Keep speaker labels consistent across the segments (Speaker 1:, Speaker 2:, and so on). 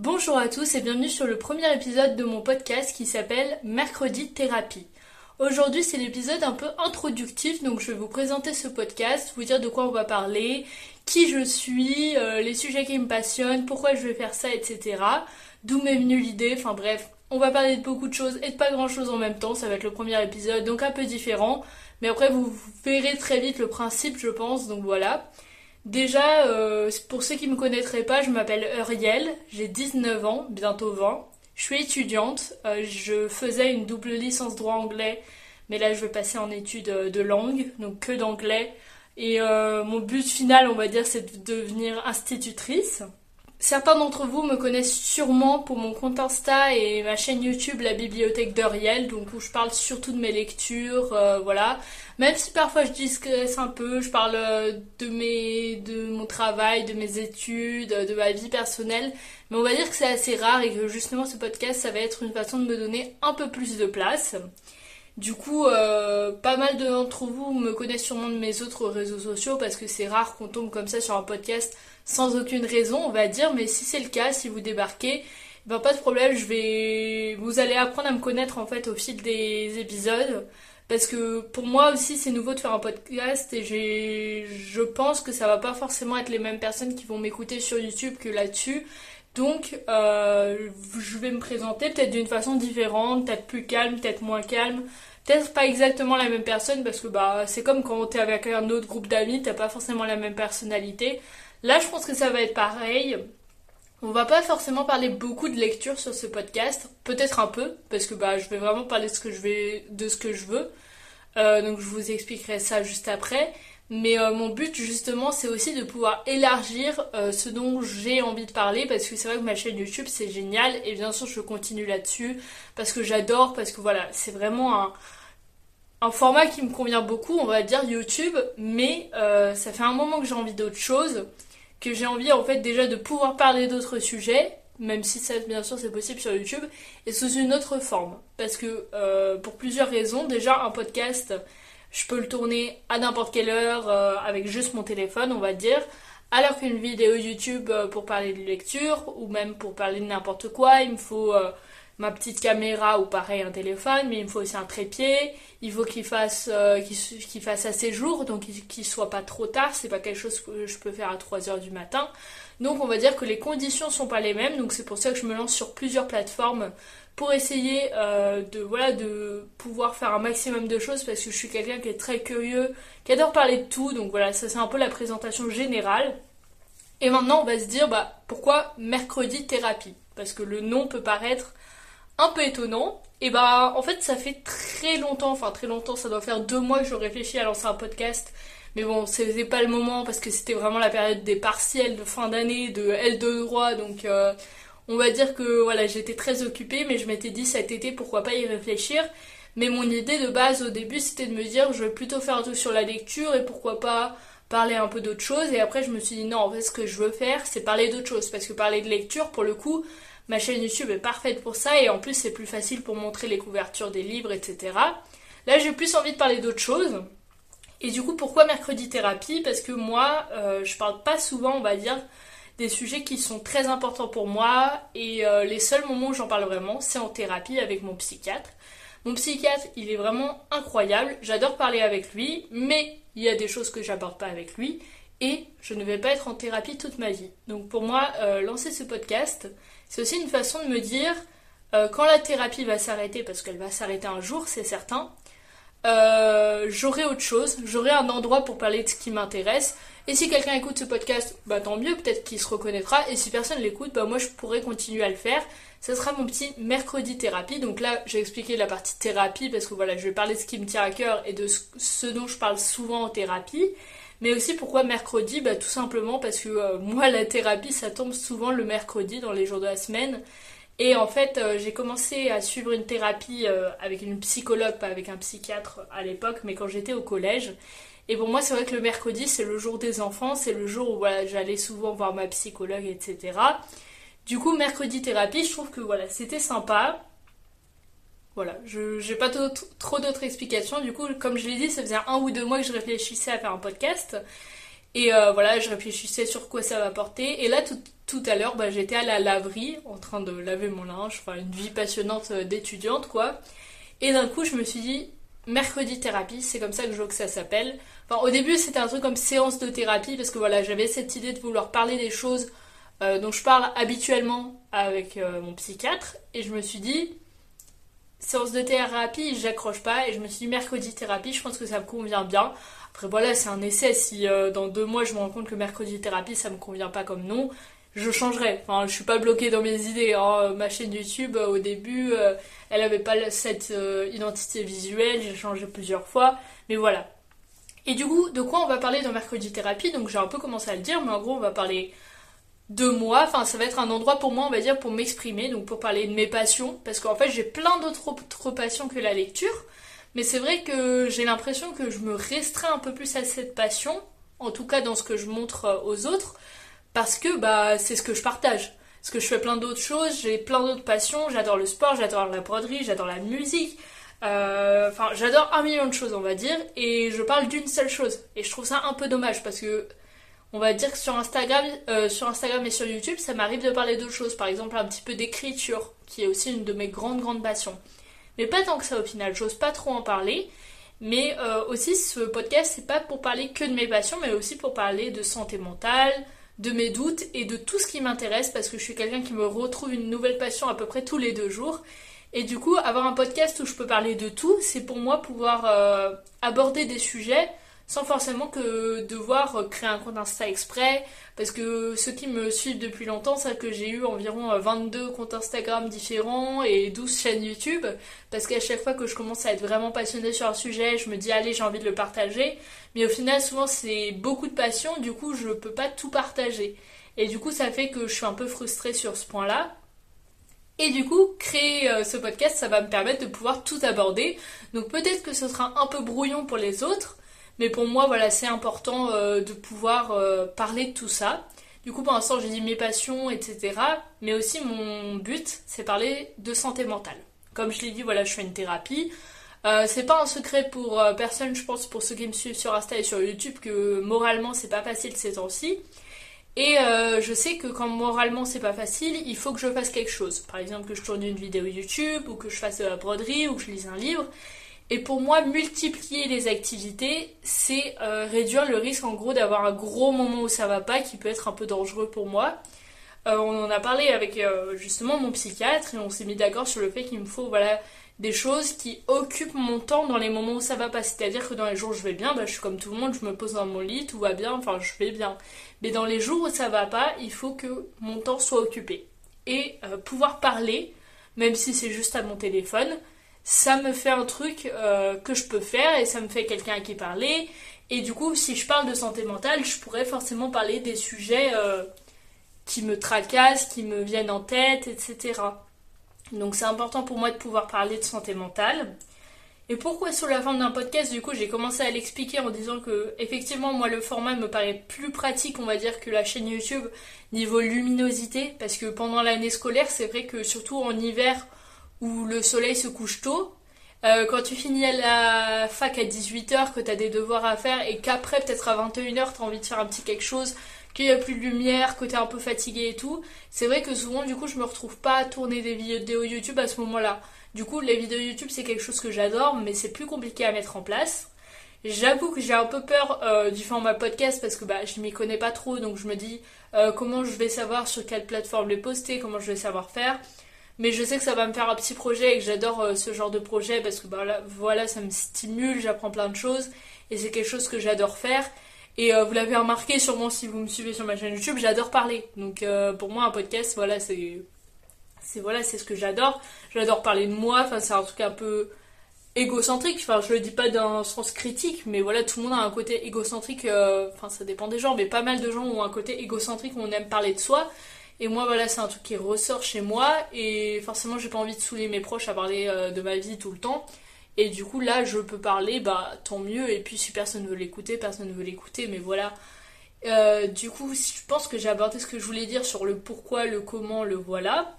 Speaker 1: Bonjour à tous et bienvenue sur le premier épisode de mon podcast qui s'appelle Mercredi Thérapie. Aujourd'hui c'est l'épisode un peu introductif donc je vais vous présenter ce podcast, vous dire de quoi on va parler, qui je suis, euh, les sujets qui me passionnent, pourquoi je vais faire ça, etc. D'où m'est venue l'idée, enfin bref, on va parler de beaucoup de choses et de pas grand chose en même temps, ça va être le premier épisode donc un peu différent, mais après vous verrez très vite le principe je pense, donc voilà. Déjà, euh, pour ceux qui ne me connaîtraient pas, je m'appelle Uriel, j'ai 19 ans, bientôt 20. Je suis étudiante, euh, je faisais une double licence droit anglais, mais là je vais passer en études euh, de langue, donc que d'anglais. Et mon but final, on va dire, c'est de devenir institutrice. Certains d'entre vous me connaissent sûrement pour mon compte Insta et ma chaîne YouTube La Bibliothèque d'Uriel, donc où je parle surtout de mes lectures, euh, voilà. Même si parfois je discrète un peu, je parle euh, de mes, de mon travail, de mes études, de ma vie personnelle, mais on va dire que c'est assez rare et que justement ce podcast, ça va être une façon de me donner un peu plus de place. Du coup, euh, pas mal d'entre vous me connaissent sûrement de mes autres réseaux sociaux parce que c'est rare qu'on tombe comme ça sur un podcast sans aucune raison, on va dire. Mais si c'est le cas, si vous débarquez, ben pas de problème. Je vais, vous allez apprendre à me connaître en fait au fil des épisodes parce que pour moi aussi c'est nouveau de faire un podcast et je pense que ça va pas forcément être les mêmes personnes qui vont m'écouter sur YouTube que là-dessus. Donc, euh, je vais me présenter peut-être d'une façon différente, peut-être plus calme, peut-être moins calme, peut-être pas exactement la même personne parce que bah c'est comme quand t'es avec un autre groupe d'amis, t'as pas forcément la même personnalité. Là, je pense que ça va être pareil. On va pas forcément parler beaucoup de lecture sur ce podcast, peut-être un peu parce que bah je vais vraiment parler de ce que je veux. Euh, donc je vous expliquerai ça juste après. Mais euh, mon but justement c'est aussi de pouvoir élargir euh, ce dont j'ai envie de parler parce que c'est vrai que ma chaîne YouTube c'est génial et bien sûr je continue là-dessus parce que j'adore, parce que voilà c'est vraiment un, format qui me convient beaucoup on va dire YouTube mais ça fait un moment que j'ai envie d'autre chose, que j'ai envie en fait déjà de pouvoir parler d'autres sujets même si ça bien sûr c'est possible sur YouTube et sous une autre forme parce que pour plusieurs raisons déjà un podcast je peux le tourner à n'importe quelle heure euh, avec juste mon téléphone, on va dire. Alors qu'une vidéo YouTube euh, pour parler de lecture ou même pour parler de n'importe quoi, il me faut euh, ma petite caméra ou pareil un téléphone, mais il me faut aussi un trépied. Il faut qu'il fasse, fasse assez jour, donc qu'il soit pas trop tard. C'est pas quelque chose que je peux faire à 3 heures du matin. Donc on va dire que les conditions sont pas les mêmes. Donc c'est pour ça que je me lance sur plusieurs plateformes pour essayer euh, de voilà de pouvoir faire un maximum de choses parce que je suis quelqu'un qui est très curieux, qui adore parler de tout. Donc voilà, ça c'est un peu la présentation générale. Et maintenant, on va se dire bah pourquoi mercredi thérapie? Parce que le nom peut paraître un peu étonnant. Et bah en fait, ça fait très longtemps, enfin très longtemps, ça doit faire deux mois que je réfléchis à lancer un podcast. Mais bon, c'était pas le moment parce que c'était vraiment la période des partiels de fin d'année, de L2 droit, donc euh, on va dire que voilà, j'étais très occupée, mais je m'étais dit cet été pourquoi pas y réfléchir. Mais mon idée de base au début c'était de me dire je vais plutôt faire un truc sur la lecture et pourquoi pas parler un peu d'autre chose. Et après je me suis dit non, en fait ce que je veux faire c'est parler d'autre chose. Parce que parler de lecture pour le coup, ma chaîne YouTube est parfaite pour ça et en plus c'est plus facile pour montrer les couvertures des livres, etc. Là j'ai plus envie de parler d'autre chose. Et du coup pourquoi mercredi thérapie? Parce que moi euh, je parle pas souvent on va dire des sujets qui sont très importants pour moi et euh, les seuls moments où j'en parle vraiment, c'est en thérapie avec mon psychiatre. Mon psychiatre, il est vraiment incroyable, j'adore parler avec lui, mais il y a des choses que j'aborde pas avec lui et je ne vais pas être en thérapie toute ma vie. Donc pour moi, euh, lancer ce podcast, c'est aussi une façon de me dire euh, quand la thérapie va s'arrêter, parce qu'elle va s'arrêter un jour, c'est certain, j'aurai autre chose, j'aurai un endroit pour parler de ce qui m'intéresse. Et si quelqu'un écoute ce podcast, bah tant mieux, peut-être qu'il se reconnaîtra. Et si personne l'écoute, bah moi je pourrais continuer à le faire. Ce sera mon petit mercredi thérapie. Donc là, j'ai expliqué la partie thérapie parce que voilà, je vais parler de ce qui me tient à cœur et de ce dont je parle souvent en thérapie. Mais aussi pourquoi mercredi? Bah tout simplement parce que euh, moi la thérapie ça tombe souvent le mercredi dans les jours de la semaine. Et en fait euh, j'ai commencé à suivre une thérapie euh, avec une psychologue, pas avec un psychiatre à l'époque, mais quand j'étais au collège. Et pour moi, c'est vrai que le mercredi, c'est le jour des enfants, c'est le jour où j'allais souvent voir ma psychologue, etc. Du coup, mercredi thérapie, je trouve que voilà, c'était sympa. Voilà, je n'ai pas trop d'autres explications. Du coup, comme je l'ai dit, ça faisait un ou deux mois que je réfléchissais à faire un podcast. Et voilà, je réfléchissais sur quoi ça va porter. Et là, tout, à l'heure, bah, j'étais à la laverie en train de laver mon linge, enfin une vie passionnante d'étudiante quoi. Et d'un coup, je me suis dit, mercredi thérapie, c'est comme ça que je veux que ça s'appelle. Enfin, au début, c'était un truc comme séance de thérapie parce que voilà, j'avais cette idée de vouloir parler des choses euh, dont je parle habituellement avec euh, mon psychiatre et je me suis dit séance de thérapie, j'accroche pas et je me suis dit mercredi thérapie, je pense que ça me convient bien. Après voilà, c'est un essai. Si euh, dans deux mois je me rends compte que mercredi thérapie ça me convient pas comme nom, je changerai. Enfin, je suis pas bloquée dans mes idées. Hein. Ma chaîne YouTube, au début, elle avait pas cette identité visuelle. J'ai changé plusieurs fois. Mais voilà. Et du coup, de quoi on va parler dans Mercredi Thérapie? Donc j'ai un peu commencé à le dire, mais en gros, on va parler de moi. Enfin, ça va être un endroit pour moi, on va dire, pour m'exprimer, donc pour parler de mes passions. Parce qu'en fait, j'ai plein d'autres passions que la lecture. Mais c'est vrai que j'ai l'impression que je me restreins un peu plus à cette passion, en tout cas dans ce que je montre euh, aux autres, parce que bah c'est ce que je partage. Parce que je fais plein d'autres choses, j'ai plein d'autres passions, j'adore le sport, j'adore la broderie, j'adore la musique, euh, enfin, j'adore un million de choses, on va dire, et je parle d'une seule chose. Et je trouve ça un peu dommage parce que, on va dire que sur Instagram, euh, sur Instagram et sur YouTube, ça m'arrive de parler d'autres choses. Par exemple, un petit peu d'écriture, qui est aussi une de mes grandes, grandes passions. Mais pas tant que ça au final, j'ose pas trop en parler. Mais euh, aussi, ce podcast, c'est pas pour parler que de mes passions, mais aussi pour parler de santé mentale, de mes doutes et de tout ce qui m'intéresse parce que je suis quelqu'un qui me retrouve une nouvelle passion à peu près tous les deux jours. Et du coup, avoir un podcast où je peux parler de tout, c'est pour moi pouvoir euh, aborder des sujets sans forcément que devoir créer un compte Insta exprès. Parce que ceux qui me suivent depuis longtemps savent que j'ai eu environ 22 euh, comptes Instagram différents et 12 chaînes YouTube. Parce qu'à chaque fois que je commence à être vraiment passionnée sur un sujet, je me dis allez j'ai envie de le partager. Mais au final souvent c'est beaucoup de passion, du coup je peux pas tout partager. Et du coup ça fait que je suis un peu frustrée sur ce point-là. Et du coup, créer euh, ce podcast, ça va me permettre de pouvoir tout aborder. Donc peut-être que ce sera un peu brouillon pour les autres, mais pour moi, voilà, c'est important euh, de pouvoir euh, parler de tout ça. Du coup, pour l'instant, j'ai dit mes passions, etc. Mais aussi, mon but, c'est parler de santé mentale. Comme je l'ai dit, voilà, je fais une thérapie. c'est pas un secret pour personne, je pense, pour ceux qui me suivent sur Insta et sur YouTube, que moralement, c'est pas facile ces temps-ci. Et euh, je sais que quand moralement c'est pas facile, il faut que je fasse quelque chose. Par exemple, que je tourne une vidéo YouTube, ou que je fasse de la broderie, ou que je lise un livre. Et pour moi, multiplier les activités, c'est euh, réduire le risque en gros d'avoir un gros moment où ça va pas, qui peut être un peu dangereux pour moi. Euh, on en a parlé avec justement mon psychiatre et on s'est mis d'accord sur le fait qu'il me faut voilà des choses qui occupent mon temps dans les moments où ça va pas. C'est-à-dire que dans les jours où je vais bien, bah, je suis comme tout le monde, je me pose dans mon lit, tout va bien, enfin je vais bien. Mais dans les jours où ça va pas, il faut que mon temps soit occupé. Et euh, pouvoir parler, même si c'est juste à mon téléphone, ça me fait un truc euh, que je peux faire et ça me fait quelqu'un à qui parler. Et du coup, si je parle de santé mentale, je pourrais forcément parler des sujets euh, qui me tracassent, qui me viennent en tête, etc. Donc c'est important pour moi de pouvoir parler de santé mentale. Et pourquoi sous la forme d'un podcast Du coup, j'ai commencé à l'expliquer en disant que effectivement, moi, le format me paraît plus pratique, on va dire, que la chaîne YouTube niveau luminosité, parce que pendant l'année scolaire, c'est vrai que surtout en hiver où le soleil se couche tôt, euh, quand tu finis à la fac à 18h, que tu as des devoirs à faire et qu'après, peut-être à 21h, tu as envie de faire un petit quelque chose, qu'il n'y a plus de lumière, que tu es un peu fatigué et tout, c'est vrai que souvent, du coup, je me retrouve pas à tourner des vidéos YouTube à ce moment-là. Du coup, les vidéos YouTube, c'est quelque chose que j'adore, mais c'est plus compliqué à mettre en place. J'avoue que j'ai un peu peur euh, du format podcast parce que bah, je m'y connais pas trop, donc je me dis euh, comment je vais savoir sur quelle plateforme les poster, comment je vais savoir faire. Mais je sais que ça va me faire un petit projet et que j'adore euh, ce genre de projet parce que bah, voilà, ça me stimule, j'apprends plein de choses et c'est quelque chose que j'adore faire. Et vous l'avez remarqué sûrement si vous me suivez sur ma chaîne YouTube, j'adore parler. Donc pour moi un podcast, voilà, c'est c'est voilà, c'est ce que j'adore. J'adore parler de moi, enfin c'est un truc un peu égocentrique, enfin je le dis pas d'un sens critique, mais voilà, tout le monde a un côté égocentrique, euh, enfin ça dépend des gens, mais pas mal de gens ont un côté égocentrique où on aime parler de soi. Et moi voilà, c'est un truc qui ressort chez moi, et forcément j'ai pas envie de saouler mes proches à parler euh, de ma vie tout le temps. Et du coup là je peux parler, bah tant mieux, et puis si personne veut l'écouter, personne ne veut l'écouter, mais voilà. Euh, du coup, je pense que j'ai abordé ce que je voulais dire sur le pourquoi, le comment, le voilà.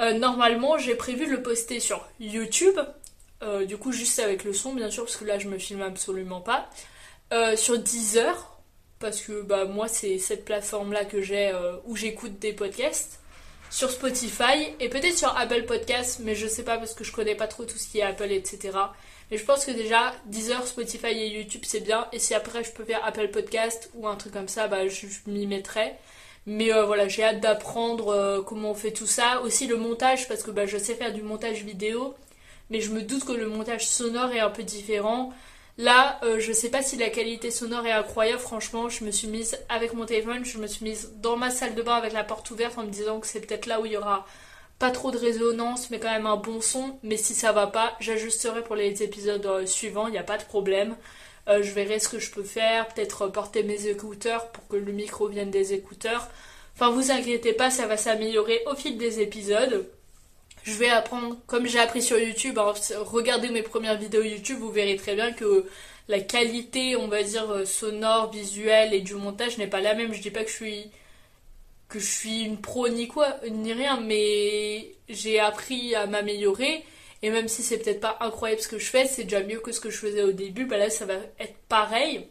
Speaker 1: Euh, normalement, j'ai prévu de le poster sur YouTube. Euh, du coup, juste avec le son, bien sûr, parce que là, je me filme absolument pas. Euh, sur Deezer. Parce que bah moi c'est cette plateforme là que j'ai euh, où j'écoute des podcasts sur Spotify et peut-être sur Apple Podcasts, mais je sais pas parce que je connais pas trop tout ce qui est Apple, etc. Mais je pense que déjà Deezer, Spotify et YouTube c'est bien. Et si après je peux faire Apple Podcast ou un truc comme ça, bah je, m'y mettrai. Mais euh, voilà, j'ai hâte d'apprendre euh, comment on fait tout ça. Aussi le montage, parce que bah, je sais faire du montage vidéo, mais je me doute que le montage sonore est un peu différent. Là, euh, je sais pas si la qualité sonore est incroyable. Franchement, je me suis mise avec mon téléphone, je me suis mise dans ma salle de bain avec la porte ouverte en me disant que c'est peut-être là où il y aura pas trop de résonance, mais quand même un bon son. Mais si ça va pas, j'ajusterai pour les épisodes euh, suivants, il n'y a pas de problème. Euh, je verrai ce que je peux faire, peut-être porter mes écouteurs pour que le micro vienne des écouteurs. Enfin, vous inquiétez pas, ça va s'améliorer au fil des épisodes je vais apprendre, comme j'ai appris sur YouTube, regardez mes premières vidéos YouTube, vous verrez très bien que la qualité, on va dire, euh, sonore, visuelle et du montage n'est pas la même. Je dis pas que je suis que je suis une pro ni quoi, ni rien, mais j'ai appris à m'améliorer. Et même si c'est peut-être pas incroyable ce que je fais, c'est déjà mieux que ce que je faisais au début. Bah là, ça va être pareil.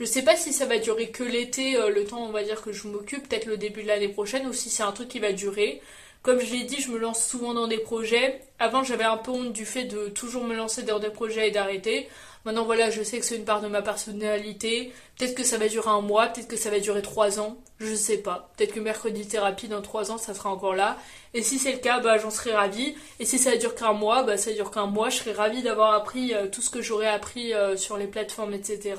Speaker 1: Je sais pas si ça va durer que l'été, euh, le temps, on va dire, que je m'occupe, peut-être le début de l'année prochaine, ou si c'est un truc qui va durer. Comme je l'ai dit, je me lance souvent dans des projets. Avant, j'avais un peu honte du fait de toujours me lancer dans des projets et d'arrêter. Maintenant, voilà, je sais que c'est une part de ma personnalité. Peut-être que ça va durer un mois, peut-être que ça va durer trois ans. Je sais pas. Peut-être que mercredi thérapie dans trois ans, ça sera encore là. Et si c'est le cas, bah, j'en serai ravie. Et si ça dure qu'un mois, bah, ça dure qu'un mois. Je serai ravie d'avoir appris euh, tout ce que j'aurais appris euh, sur les plateformes, etc.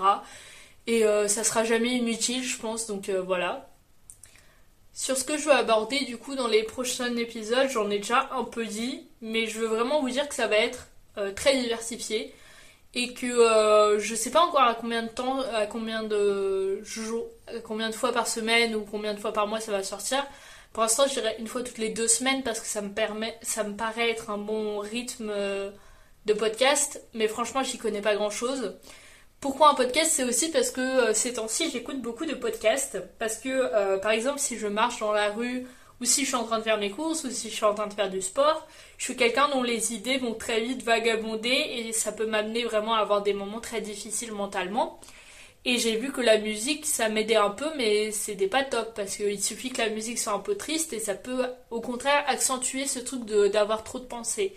Speaker 1: Et euh, ça sera jamais inutile, je pense. Donc voilà. Sur ce que je veux aborder du coup dans les prochains épisodes, j'en ai déjà un peu dit, mais je veux vraiment vous dire que ça va être euh, très diversifié et que euh, je sais pas encore à combien de temps, à combien de jours, combien de fois par semaine ou combien de fois par mois ça va sortir. Pour l'instant, je dirais une fois toutes les deux semaines parce que ça me permet, ça me paraît être un bon rythme euh, de podcast, mais franchement, j'y connais pas grand chose. Pourquoi un podcast C'est aussi parce que euh, ces temps-ci, j'écoute beaucoup de podcasts. Parce que, euh, par exemple, si je marche dans la rue, ou si je suis en train de faire mes courses, ou si je suis en train de faire du sport, je suis quelqu'un dont les idées vont très vite vagabonder et ça peut m'amener vraiment à avoir des moments très difficiles mentalement. Et j'ai vu que la musique, ça m'aidait un peu, mais c'était pas top parce qu'il suffit que la musique soit un peu triste et ça peut au contraire accentuer ce truc d'avoir trop de pensées.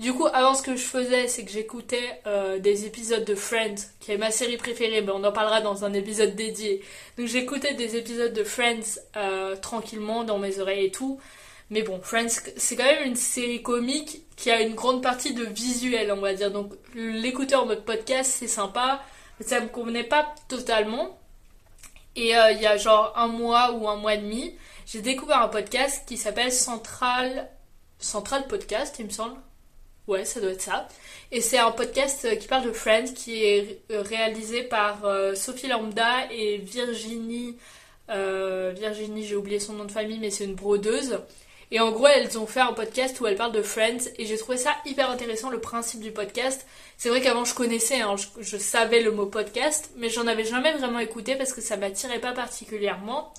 Speaker 1: Du coup, avant, ce que je faisais, c'est que j'écoutais euh, des épisodes de Friends, qui est ma série préférée, mais on en parlera dans un épisode dédié. Donc j'écoutais des épisodes de Friends euh, tranquillement dans mes oreilles et tout. Mais bon, Friends, c'est quand même une série comique qui a une grande partie de visuel, on va dire. Donc l'écouter en mode podcast, c'est sympa, mais ça me convenait pas totalement. Et euh, il y a genre un mois ou un mois et demi, j'ai découvert un podcast qui s'appelle Central... Central Podcast, il me semble. Ouais, ça doit être ça. Et c'est un podcast euh, qui parle de Friends qui est euh, réalisé par euh, Sophie Lambda et Virginie. Virginie, j'ai oublié son nom de famille, mais c'est une brodeuse. Et en gros, elles ont fait un podcast où elles parlent de Friends et j'ai trouvé ça hyper intéressant, le principe du podcast. C'est vrai qu'avant je connaissais, hein, je, je, savais le mot podcast, mais j'en avais jamais vraiment écouté parce que ça m'attirait pas particulièrement.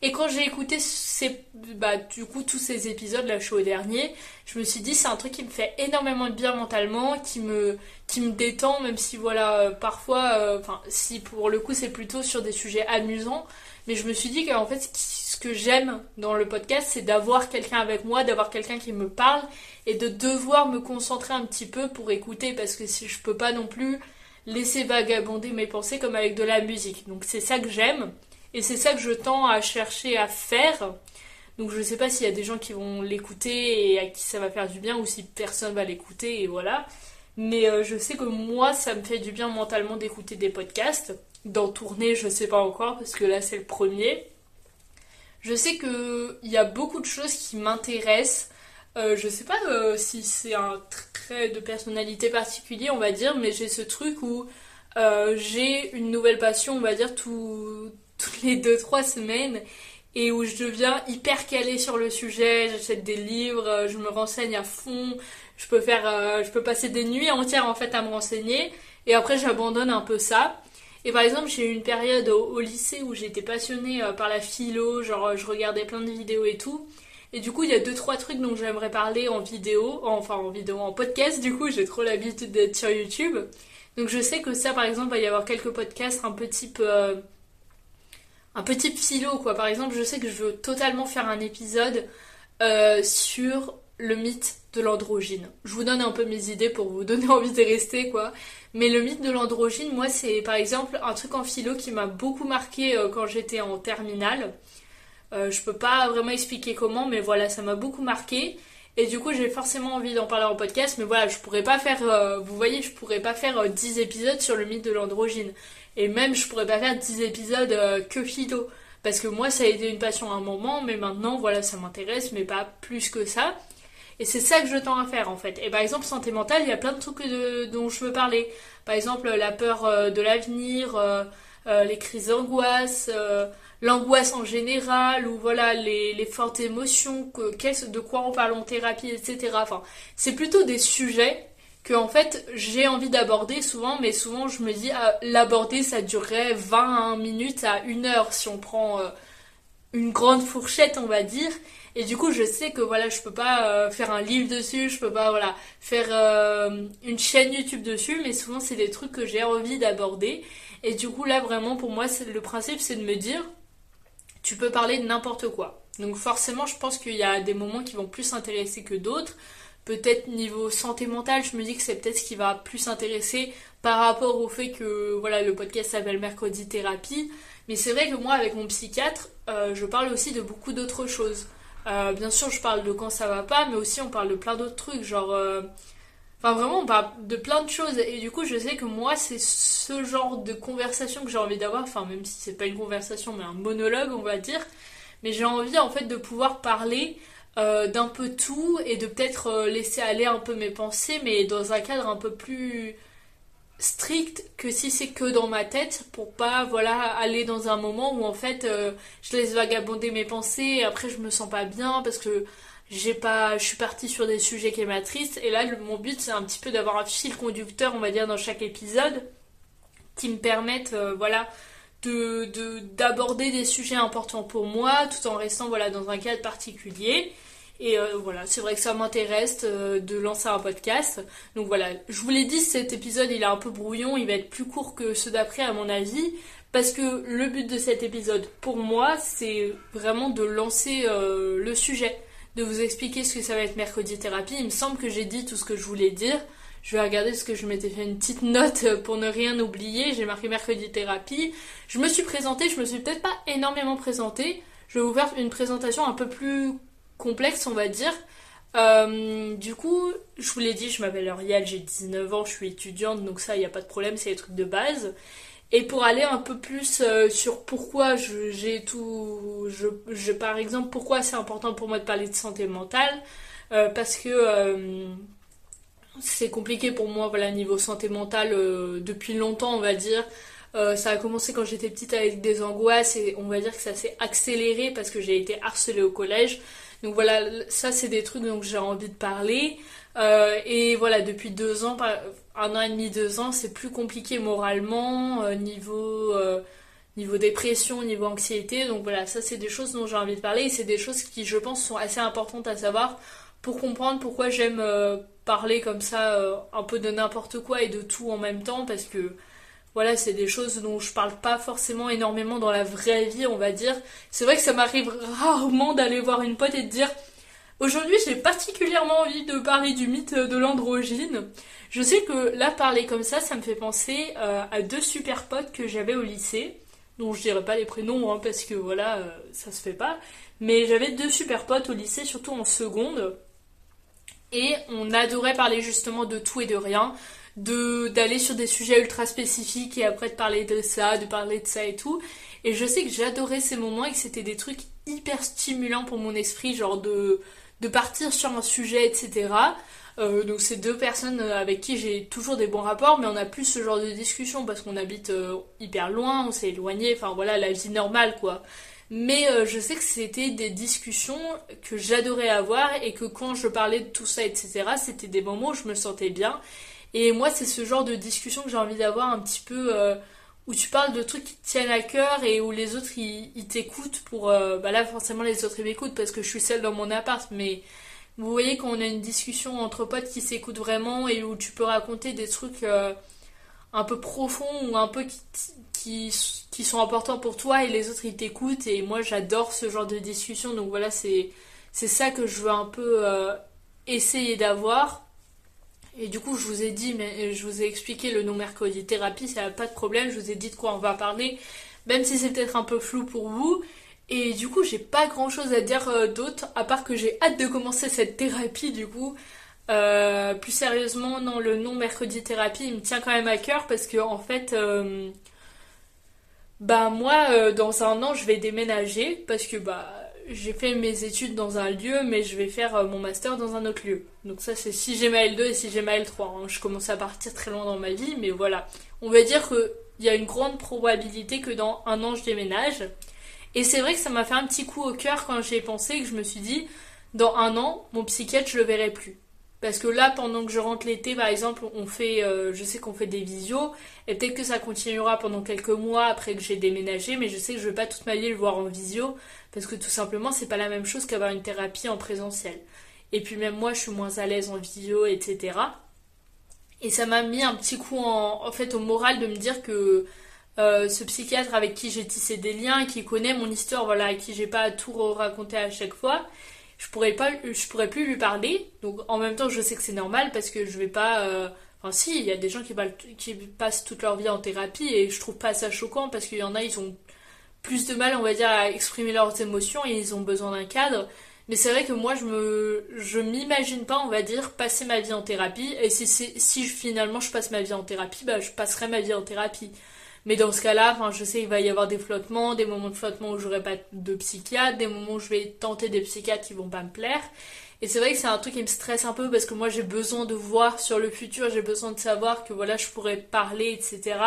Speaker 1: Et quand j'ai écouté ces, bah, du coup tous ces épisodes, là je suis au dernier, je me suis dit c'est un truc qui me fait énormément de bien mentalement, qui me, qui me détend, même si voilà, euh, parfois, euh, si pour le coup c'est plutôt sur des sujets amusants, mais je me suis dit qu'en fait ce que j'aime dans le podcast c'est d'avoir quelqu'un avec moi, d'avoir quelqu'un qui me parle et de devoir me concentrer un petit peu pour écouter parce que si je peux pas non plus laisser vagabonder mes pensées comme avec de la musique. Donc c'est ça que j'aime. Et c'est ça que je tends à chercher à faire. Donc je sais pas s'il y a des gens qui vont l'écouter et à qui ça va faire du bien ou si personne va l'écouter et voilà. Mais euh, je sais que moi ça me fait du bien mentalement d'écouter des podcasts. D'en tourner je sais pas encore parce que là c'est le premier. Je sais qu'il y a beaucoup de choses qui m'intéressent. Euh, je sais pas euh, si c'est un trait de personnalité particulier on va dire, mais j'ai ce truc où j'ai une nouvelle passion on va dire tout, toutes les 2-3 semaines et où je deviens hyper calée sur le sujet, j'achète des livres, euh, je me renseigne à fond, je peux faire euh, je peux passer des nuits entières en fait à me renseigner et après j'abandonne un peu ça. Et par exemple, j'ai eu une période au, lycée où j'étais passionnée euh, par la philo, genre je regardais plein de vidéos et tout. Et du coup, il y a deux trois trucs dont j'aimerais parler en vidéo, enfin en vidéo, en podcast. Du coup, j'ai trop l'habitude d'être sur YouTube. Donc je sais que ça, par exemple, va y avoir quelques podcasts un peu type un petit philo quoi. Par exemple, je sais que je veux totalement faire un épisode euh, sur le mythe de l'androgyne. Je vous donne un peu mes idées pour vous donner envie de rester quoi. Mais le mythe de l'androgyne, moi c'est par exemple un truc en philo qui m'a beaucoup marqué euh, quand j'étais en terminale. Euh, je peux pas vraiment expliquer comment, mais voilà, ça m'a beaucoup marqué. Et du coup, j'ai forcément envie d'en parler en podcast, mais voilà, je pourrais pas faire, euh, vous voyez, je pourrais pas faire 10 épisodes sur le mythe de l'androgyne. Et même, je pourrais pas faire 10 épisodes que philo. Parce que moi, ça a été une passion à un moment, mais maintenant, voilà, ça m'intéresse, mais pas plus que ça. Et c'est ça que je tends à faire en fait. Et par exemple, santé mentale, il y a plein de trucs dont je veux parler. Par exemple, la peur euh, de l'avenir, euh, euh, les crises d'angoisse, l'angoisse en général, ou voilà, les, fortes émotions, que, de quoi on parle en thérapie, etc. Enfin, c'est plutôt des sujets que en fait j'ai envie d'aborder souvent, mais souvent je me dis ah, l'aborder ça durerait 20 minutes à une heure si on prend une grande fourchette, on va dire. Et du coup, je sais que voilà, je peux pas euh, faire un livre dessus, je peux pas voilà faire euh, une chaîne YouTube dessus, mais souvent c'est des trucs que j'ai envie d'aborder. Et du coup, là vraiment pour moi, le principe c'est de me dire, tu peux parler de n'importe quoi. Donc forcément, je pense qu'il y a des moments qui vont plus intéresser que d'autres. Peut-être niveau santé mentale, je me dis que c'est peut-être ce qui va plus intéresser par rapport au fait que voilà le podcast s'appelle Mercredi Thérapie. Mais c'est vrai que moi, avec mon psychiatre, euh, je parle aussi de beaucoup d'autres choses. Euh, bien sûr, je parle de quand ça va pas, mais aussi on parle de plein d'autres trucs, genre. Euh, enfin, vraiment, on parle de plein de choses. Et du coup, je sais que moi, c'est ce genre de conversation que j'ai envie d'avoir. Enfin, même si c'est pas une conversation, mais un monologue, on va dire. Mais j'ai envie, en fait, de pouvoir parler d'un peu tout et de peut-être laisser aller un peu mes pensées, mais dans un cadre un peu plus strict que si c'est que dans ma tête pour pas voilà aller dans un moment où en fait euh, je laisse vagabonder mes pensées et après je me sens pas bien parce que j'ai pas je suis partie sur des sujets qui m'attristent. Et là mon but c'est un petit peu d'avoir un fil conducteur on va dire dans chaque épisode qui me permettent euh, voilà de d'aborder des sujets importants pour moi tout en restant voilà dans un cadre particulier et euh, voilà, c'est vrai que ça m'intéresse euh, de lancer un podcast. Donc voilà, je vous l'ai dit, cet épisode il est un peu brouillon, il va être plus court que ceux d'après à mon avis. Parce que le but de cet épisode, pour moi, c'est vraiment de lancer euh, le sujet, de vous expliquer ce que ça va être mercredi thérapie. Il me semble que j'ai dit tout ce que je voulais dire. Je vais regarder ce que je m'étais fait une petite note pour ne rien oublier. J'ai marqué mercredi thérapie. Je me suis présentée, je me suis peut-être pas énormément présentée. Je vais vous faire une présentation un peu plus complexe, on va dire. Euh, du coup, je vous l'ai dit, je m'appelle Ariel, j'ai 19 ans, je suis étudiante, donc ça, il n'y a pas de problème, c'est les trucs de base. Et pour aller un peu plus euh, sur pourquoi j'ai tout. Je, par exemple, pourquoi c'est important pour moi de parler de santé mentale, euh, parce que c'est compliqué pour moi, voilà, niveau santé mentale, depuis longtemps, on va dire. ça a commencé quand j'étais petite avec des angoisses et on va dire que ça s'est accéléré parce que j'ai été harcelée au collège. Donc voilà, ça c'est des trucs dont j'ai envie de parler. Euh, et voilà, depuis deux ans, un an et demi, deux ans, c'est plus compliqué moralement, euh, niveau, euh, niveau dépression, niveau anxiété. Donc voilà, ça c'est des choses dont j'ai envie de parler et c'est des choses qui, je pense, sont assez importantes à savoir pour comprendre pourquoi j'aime parler comme ça un peu de n'importe quoi et de tout en même temps parce que voilà, c'est des choses dont je parle pas forcément énormément dans la vraie vie, on va dire. C'est vrai que ça m'arrive rarement d'aller voir une pote et de dire Aujourd'hui, j'ai particulièrement envie de parler du mythe de l'androgyne. Je sais que là, parler comme ça, ça me fait penser euh, à deux super potes que j'avais au lycée, dont je dirais pas les prénoms hein, parce que voilà, euh, ça se fait pas. Mais j'avais deux super potes au lycée, surtout en seconde. Et on adorait parler justement de tout et de rien d'aller sur des sujets ultra spécifiques et après de parler de ça, de parler de ça et tout. Et je sais que j'adorais ces moments et que c'était des trucs hyper stimulants pour mon esprit, genre de, de partir sur un sujet, etc. Euh, donc c'est deux personnes avec qui j'ai toujours des bons rapports, mais on a plus ce genre de discussion parce qu'on habite euh, hyper loin, on s'est éloigné, enfin voilà, la vie normale quoi. Mais euh, je sais que c'était des discussions que j'adorais avoir et que quand je parlais de tout ça, etc., c'était des moments où je me sentais bien et moi, c'est ce genre de discussion que j'ai envie d'avoir un petit peu euh, où tu parles de trucs qui te tiennent à cœur et où les autres ils, t'écoutent pour. Euh, bah là, forcément, les autres ils m'écoutent parce que je suis seule dans mon appart, mais vous voyez, quand on a une discussion entre potes qui s'écoutent vraiment et où tu peux raconter des trucs euh, un peu profonds ou un peu qui, qui, sont importants pour toi et les autres ils t'écoutent. Et moi j'adore ce genre de discussion. Donc voilà c'est c'est ça que je veux un peu euh, essayer d'avoir. Et du coup je vous ai dit mais je vous ai expliqué le nom mercredi thérapie ça n'a pas de problème. Je vous ai dit de quoi on va parler même si c'est peut-être un peu flou pour vous. Et du coup j'ai pas grand chose à dire euh, d'autre à part que j'ai hâte de commencer cette thérapie du coup euh, plus sérieusement, non, le nom mercredi thérapie, il me tient quand même à cœur parce que en fait, euh, bah moi, euh, dans un an, je vais déménager parce que bah j'ai fait mes études dans un lieu, mais je vais faire mon master dans un autre lieu. Donc ça, c'est si j'ai ma L2 et si j'ai ma L3. Hein. Je commence à partir très loin dans ma vie, mais voilà. On va dire qu'il y a une grande probabilité que dans un an, je déménage. Et c'est vrai que ça m'a fait un petit coup au cœur quand j'y ai pensé, que je me suis dit, dans un an, mon psychiatre, je le verrai plus. Parce que là, pendant que je rentre l'été, par exemple, on fait, euh, je sais qu'on fait des visios, et peut-être que ça continuera pendant quelques mois après que j'ai déménagé, mais je sais que je vais pas toute ma vie le voir en visio, parce que tout simplement, c'est pas la même chose qu'avoir une thérapie en présentiel. Et puis même moi, je suis moins à l'aise en visio, etc. Et ça m'a mis un petit coup en, fait au moral de me dire que euh, ce psychiatre avec qui j'ai tissé des liens, qui connaît mon histoire, voilà, à qui j'ai pas à tout raconter à chaque fois, je pourrais pourrais plus lui parler. Donc en même temps je sais que c'est normal parce que je vais pas euh, enfin si il y a des gens qui, passent toute leur vie en thérapie et je trouve pas ça choquant parce qu'il y en a ils ont plus de mal on va dire à exprimer leurs émotions et ils ont besoin d'un cadre. Mais c'est vrai que moi je me je m'imagine pas on va dire passer ma vie en thérapie. Et si si finalement je passe ma vie en thérapie bah je passerai ma vie en thérapie mais dans ce cas-là, je sais qu'il va y avoir des flottements, des moments de flottement où j'aurai pas de psychiatre, des moments où je vais tenter des psychiatres qui vont pas me plaire. Et c'est vrai que c'est un truc qui me stresse un peu parce que moi j'ai besoin de voir sur le futur, j'ai besoin de savoir que voilà, je pourrais parler, etc.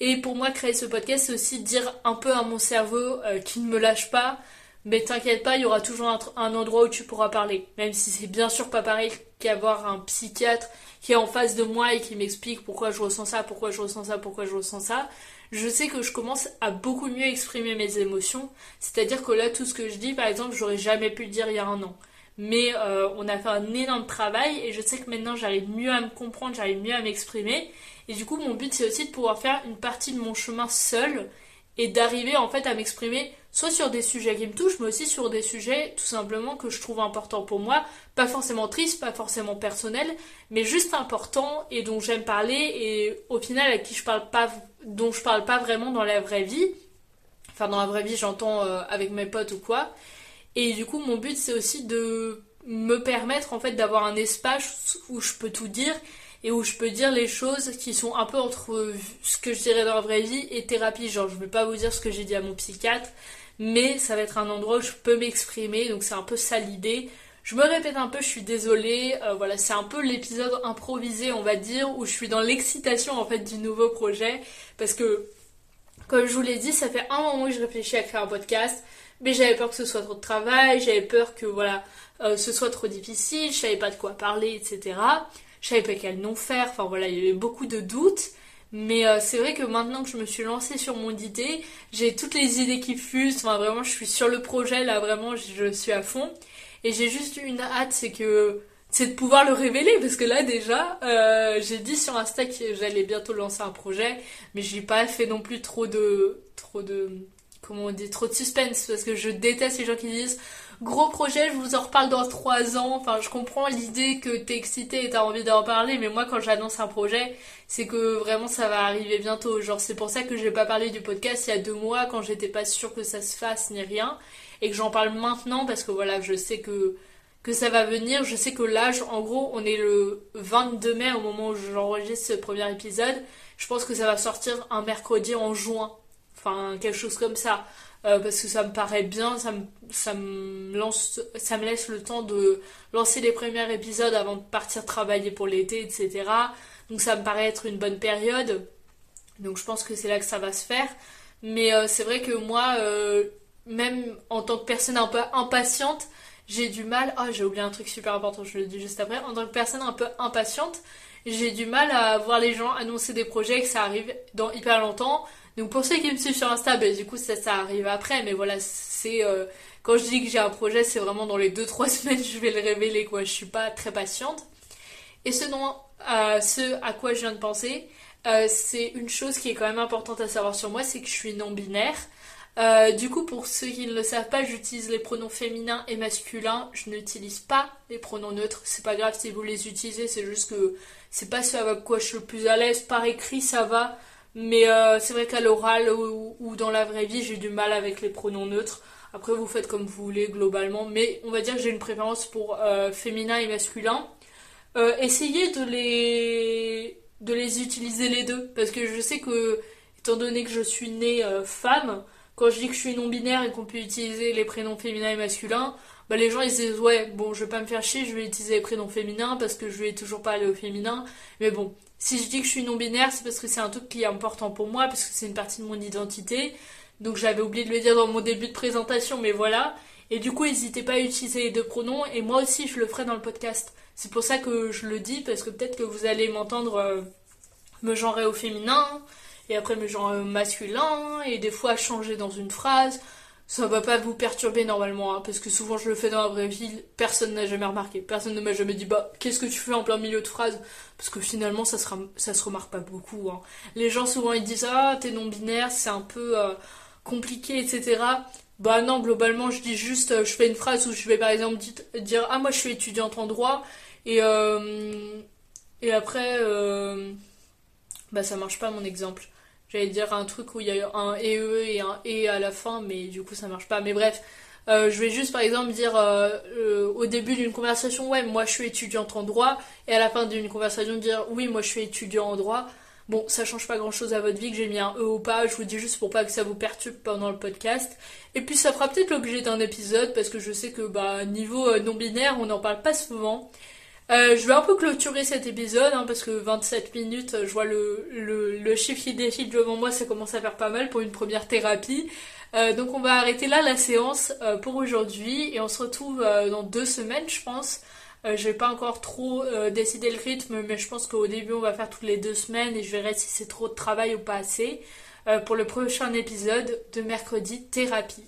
Speaker 1: Et pour moi, créer ce podcast, c'est aussi dire un peu à mon cerveau euh, qui ne me lâche pas, mais t'inquiète pas, il y aura toujours un, endroit où tu pourras parler. Même si c'est bien sûr pas pareil qu'avoir un psychiatre qui est en face de moi et qui m'explique pourquoi je ressens ça, pourquoi je ressens ça, pourquoi je ressens ça, je sais que je commence à beaucoup mieux exprimer mes émotions. C'est-à-dire que là, tout ce que je dis, par exemple, j'aurais jamais pu le dire il y a un an. Mais euh, on a fait un énorme travail et je sais que maintenant j'arrive mieux à me comprendre, j'arrive mieux à m'exprimer. Et du coup, mon but c'est aussi de pouvoir faire une partie de mon chemin seul et d'arriver en fait à m'exprimer soit sur des sujets qui me touchent, mais aussi sur des sujets tout simplement que je trouve importants pour moi, pas forcément tristes, pas forcément personnels, mais juste importants et dont j'aime parler et au final à qui je parle pas, dont je parle pas vraiment dans la vraie vie. Enfin, dans la vraie vie, j'entends euh, avec mes potes ou quoi. Et du coup, mon but c'est aussi de me permettre en fait d'avoir un espace où je peux tout dire et où je peux dire les choses qui sont un peu entre ce que je dirais dans la vraie vie et thérapie. Genre, je vais pas vous dire ce que j'ai dit à mon psychiatre, mais ça va être un endroit où je peux m'exprimer, donc c'est un peu ça l'idée. Je me répète un peu, je suis désolée. Euh, voilà, c'est un peu l'épisode improvisé, on va dire, où je suis dans l'excitation en fait du nouveau projet, parce que, comme je vous l'ai dit, ça fait un moment où je réfléchis à créer un podcast, mais j'avais peur que ce soit trop de travail, j'avais peur que voilà, euh, ce soit trop difficile, je savais pas de quoi parler, etc. Je savais pas quel nom faire. Enfin voilà, il y avait beaucoup de doutes. Mais euh, c'est vrai que maintenant que je me suis lancée sur mon idée, j'ai toutes les idées qui fusent. Enfin, vraiment, je suis sur le projet là, vraiment, je suis à fond. Et j'ai juste une hâte, c'est que c'est de pouvoir le révéler parce que là déjà, euh, j'ai dit sur Insta que j'allais bientôt lancer un projet, mais j'ai pas fait non plus trop de trop de comment on dit trop de suspense parce que je déteste les gens qui disent gros projet, je vous en reparle dans trois ans. Enfin, je comprends l'idée que t'es excité et t'as envie d'en parler, mais moi, quand j'annonce un projet, c'est que vraiment ça va arriver bientôt. Genre, c'est pour ça que j'ai pas parlé du podcast il y a deux mois quand j'étais pas sûre que ça se fasse ni rien, et que j'en parle maintenant parce que voilà, je sais que que ça va venir. Je sais que là, en gros, on est le 22 mai au moment où j'enregistre ce premier épisode. Je pense que ça va sortir un mercredi en juin. Enfin, quelque chose comme ça. Euh, parce que ça me paraît bien, ça me, ça, me lance, ça me laisse le temps de lancer les premiers épisodes avant de partir travailler pour l'été, etc. Donc ça me paraît être une bonne période. Donc je pense que c'est là que ça va se faire. Mais euh, c'est vrai que moi, euh, même en tant que personne un peu impatiente, j'ai du mal. Oh, j'ai oublié un truc super important, je le dis juste après. En tant que personne un peu impatiente, j'ai du mal à voir les gens annoncer des projets que ça arrive dans hyper longtemps. Donc pour ceux qui me suivent sur Insta, ben, du coup ça, ça arrive après, mais voilà, c'est euh, quand je dis que j'ai un projet, c'est vraiment dans les 2-3 semaines je vais le révéler quoi. Je suis pas très patiente. Et ce, dont, euh, ce à quoi je viens de penser, c'est une chose qui est quand même importante à savoir sur moi, c'est que je suis non-binaire. Euh, du coup, pour ceux qui ne le savent pas, j'utilise les pronoms féminins et masculins. Je n'utilise pas les pronoms neutres. C'est pas grave si vous les utilisez, c'est juste que c'est pas ce avec quoi je suis le plus à l'aise. Par écrit, ça va. Mais euh, c'est vrai qu'à l'oral ou, dans la vraie vie, j'ai du mal avec les pronoms neutres. Après, vous faites comme vous voulez globalement. Mais on va dire que j'ai une préférence pour euh, féminin et masculin. essayez de les, de les utiliser les deux. Parce que je sais que, étant donné que je suis née femme, quand je dis que je suis non-binaire et qu'on peut utiliser les prénoms féminins et masculins, bah les gens ils se disent ouais bon je vais pas me faire chier, je vais utiliser les prénoms féminins parce que je vais toujours pas aller au féminin. Mais bon, si je dis que je suis non-binaire, c'est parce que c'est un truc qui est important pour moi, parce que c'est une partie de mon identité. Donc j'avais oublié de le dire dans mon début de présentation, mais voilà. Et du coup, n'hésitez pas à utiliser les deux pronoms, et moi aussi je le ferai dans le podcast. C'est pour ça que je le dis, parce que peut-être que vous allez m'entendre euh, me genrer au féminin, et après mes genre masculin, et des fois changer dans une phrase. Ça va pas vous perturber normalement, hein, parce que souvent je le fais dans la vraie vie, personne n'a jamais remarqué. Personne ne m'a jamais dit, bah, qu'est-ce que tu fais en plein milieu de phrase Parce que finalement, ça, sera, ça se remarque pas beaucoup. Hein. Les gens souvent ils disent, ah, t'es non-binaire, c'est un peu euh, compliqué, etc. Bah non, globalement, je dis juste, euh, je fais une phrase où je vais par exemple dire, ah, moi je suis étudiante en droit, et, euh, et après, bah ça marche pas mon exemple. J'allais dire un truc où il y a un EE et un E à la fin, mais du coup ça marche pas. Mais bref, euh, je vais juste par exemple dire euh, euh, au début d'une conversation, ouais, moi je suis étudiante en droit, et à la fin d'une conversation dire, oui, moi je suis étudiant en droit. Bon, ça change pas grand chose à votre vie que j'ai mis un E ou pas, je vous dis juste pour pas que ça vous perturbe pendant le podcast. Et puis ça fera peut-être l'objet d'un épisode parce que je sais que bah niveau non binaire, on n'en parle pas souvent. Euh, je vais un peu clôturer cet épisode hein, parce que 27 minutes, je vois le, le, chiffre qui défile devant moi, ça commence à faire pas mal pour une première thérapie. Euh, donc on va arrêter là la séance euh, pour aujourd'hui et on se retrouve dans deux semaines je pense. je vais pas encore trop décider le rythme mais je pense qu'au début on va faire toutes les deux semaines et je verrai si c'est trop de travail ou pas assez pour le prochain épisode de mercredi thérapie.